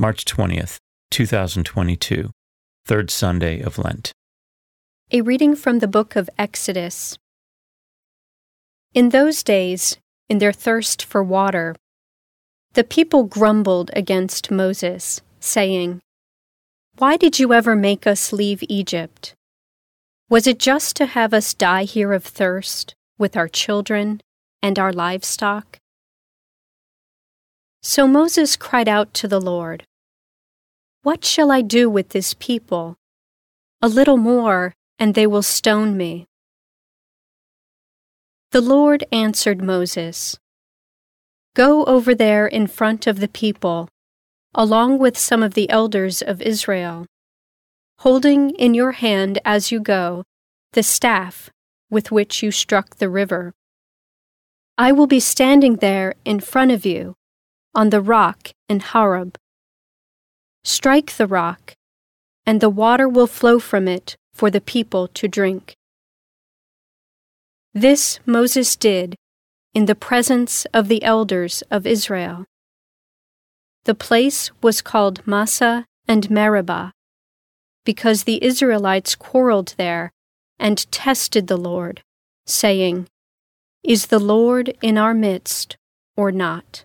March 20th, 2022, third Sunday of Lent. A reading from the book of Exodus. In those days, in their thirst for water, the people grumbled against Moses, saying, Why did you ever make us leave Egypt? Was it just to have us die here of thirst with our children and our livestock? So Moses cried out to the Lord, What shall I do with this people? A little more, and they will stone me. The Lord answered Moses, Go over there in front of the people, along with some of the elders of Israel, holding in your hand as you go the staff with which you struck the river. I will be standing there in front of you on the rock in Horeb. Strike the rock, and the water will flow from it for the people to drink. This Moses did in the presence of the elders of Israel. The place was called Massah and Meribah, because the Israelites quarreled there and tested the Lord, saying, Is the Lord in our midst or not?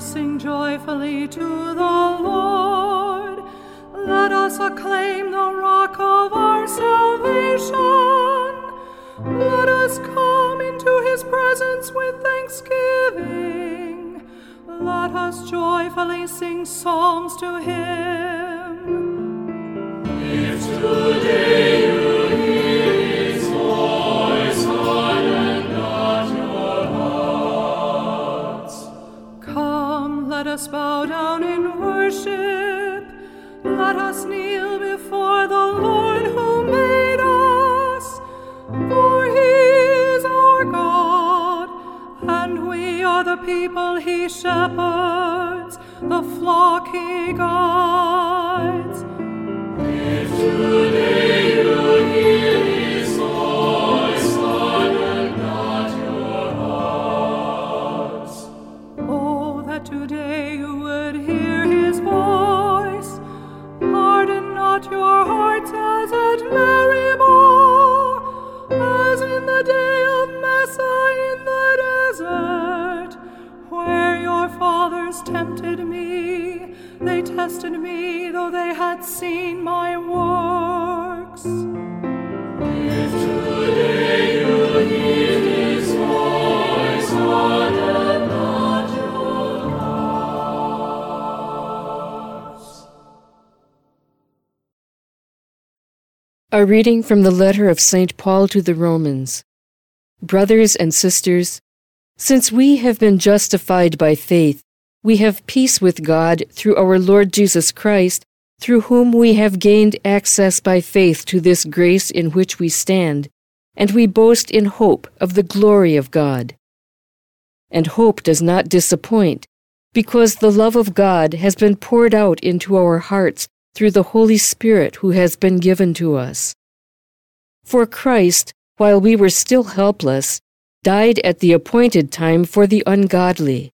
Sing joyfully to the Lord. Let us acclaim the rock of our salvation. Let us come into his presence with thanksgiving. Let us joyfully sing psalms to him. If today the Lord who made us, for He is our God, and we are the people He shepherds, the flock he guides. Day of in the desert, where your fathers tempted me. They tested me, though they had seen my works. A reading from the letter of St. Paul to the Romans. Brothers and sisters, since we have been justified by faith, we have peace with God through our Lord Jesus Christ, through whom we have gained access by faith to this grace in which we stand, and we boast in hope of the glory of God. And hope does not disappoint, because the love of God has been poured out into our hearts through the Holy Spirit who has been given to us. For Christ, while we were still helpless, died at the appointed time for the ungodly.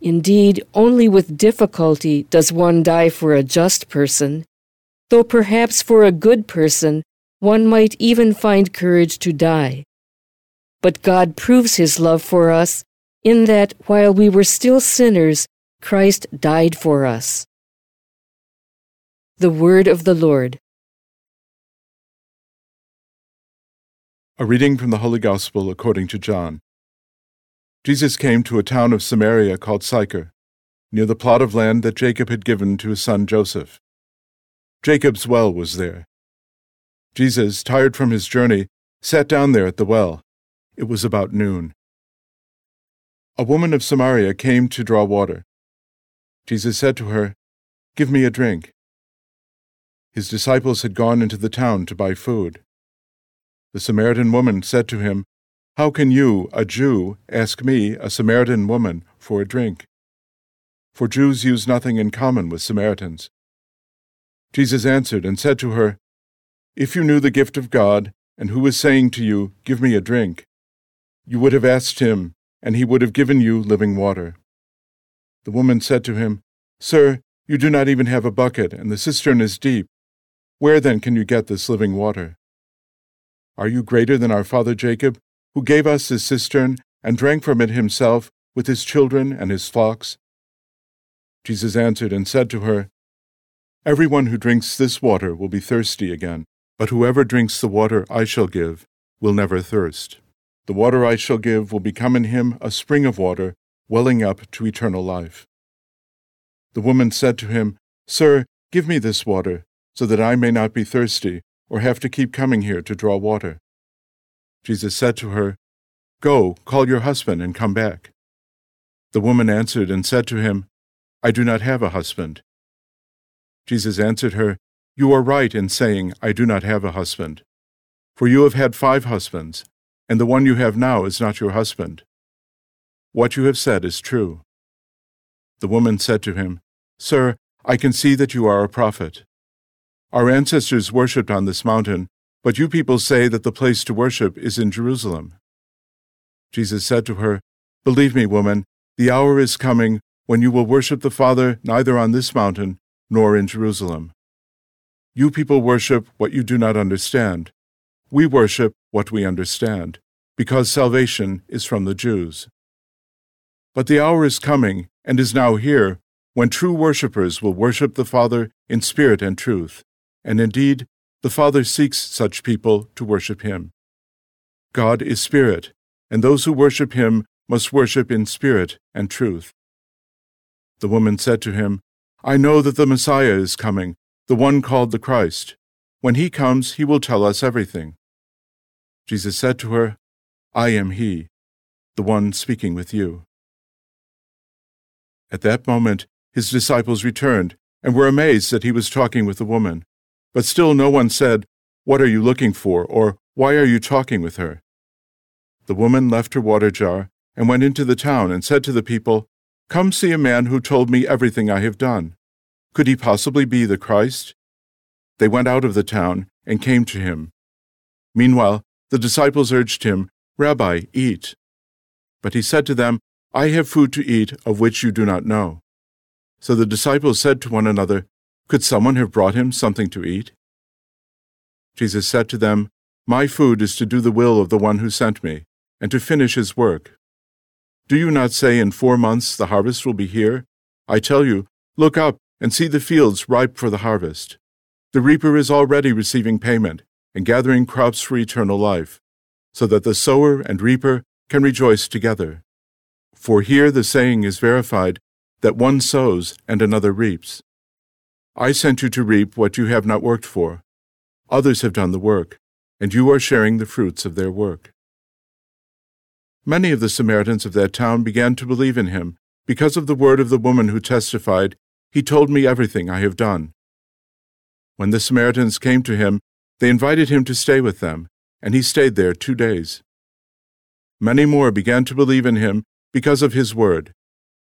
Indeed, only with difficulty does one die for a just person, though perhaps for a good person one might even find courage to die. But God proves his love for us in that while we were still sinners, Christ died for us. The Word of the Lord. A reading from the Holy Gospel according to John. Jesus came to a town of Samaria called Sychar, near the plot of land that Jacob had given to his son Joseph. Jacob's well was there. Jesus, tired from his journey, sat down there at the well. It was about noon. A woman of Samaria came to draw water. Jesus said to her, Give me a drink. His disciples had gone into the town to buy food. The Samaritan woman said to him, How can you, a Jew, ask me, a Samaritan woman, for a drink? For Jews use nothing in common with Samaritans. Jesus answered and said to her, If you knew the gift of God, and who is saying to you, Give me a drink, you would have asked him, and he would have given you living water. The woman said to him, Sir, you do not even have a bucket, and the cistern is deep. Where then can you get this living water? Are you greater than our father Jacob, who gave us his cistern and drank from it himself with his children and his flocks? Jesus answered and said to her, Everyone who drinks this water will be thirsty again, but whoever drinks the water I shall give will never thirst. The water I shall give will become in him a spring of water, welling up to eternal life. The woman said to him, Sir, give me this water, so that I may not be thirsty, or have to keep coming here to draw water. Jesus said to her, Go, call your husband and come back. The woman answered and said to him, I do not have a husband. Jesus answered her, You are right in saying, I do not have a husband. For you have had five husbands, and the one you have now is not your husband. What you have said is true. The woman said to him, Sir, I can see that you are a prophet. Our ancestors worshipped on this mountain, but you people say that the place to worship is in Jerusalem. Jesus said to her, Believe me, woman, the hour is coming when you will worship the Father neither on this mountain nor in Jerusalem. You people worship what you do not understand. We worship what we understand, because salvation is from the Jews. But the hour is coming, and is now here, when true worshippers will worship the Father in spirit and truth, and indeed, the Father seeks such people to worship him. God is spirit, and those who worship him must worship in spirit and truth. The woman said to him, I know that the Messiah is coming, the one called the Christ. When he comes, he will tell us everything. Jesus said to her, I am he, the one speaking with you. At that moment, his disciples returned and were amazed that he was talking with the woman. But still no one said, What are you looking for? or Why are you talking with her? The woman left her water jar and went into the town and said to the people, Come see a man who told me everything I have done. Could he possibly be the Christ? They went out of the town and came to him. Meanwhile, the disciples urged him, Rabbi, eat. But he said to them, I have food to eat of which you do not know. So the disciples said to one another, Could someone have brought him something to eat? Jesus said to them, My food is to do the will of the one who sent me, and to finish his work. Do you not say in four months the harvest will be here? I tell you, look up and see the fields ripe for the harvest. The reaper is already receiving payment and gathering crops for eternal life, so that the sower and reaper can rejoice together. For here the saying is verified that one sows and another reaps. I sent you to reap what you have not worked for. Others have done the work, and you are sharing the fruits of their work. Many of the Samaritans of that town began to believe in him because of the word of the woman who testified, He told me everything I have done. When the Samaritans came to him, they invited him to stay with them, and he stayed there two days. Many more began to believe in him because of his word.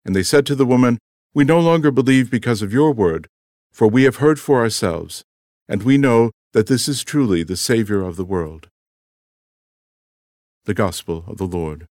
And they said to the woman, We no longer believe because of your word, for we have heard for ourselves, and we know that this is truly the Savior of the world. The Gospel of the Lord.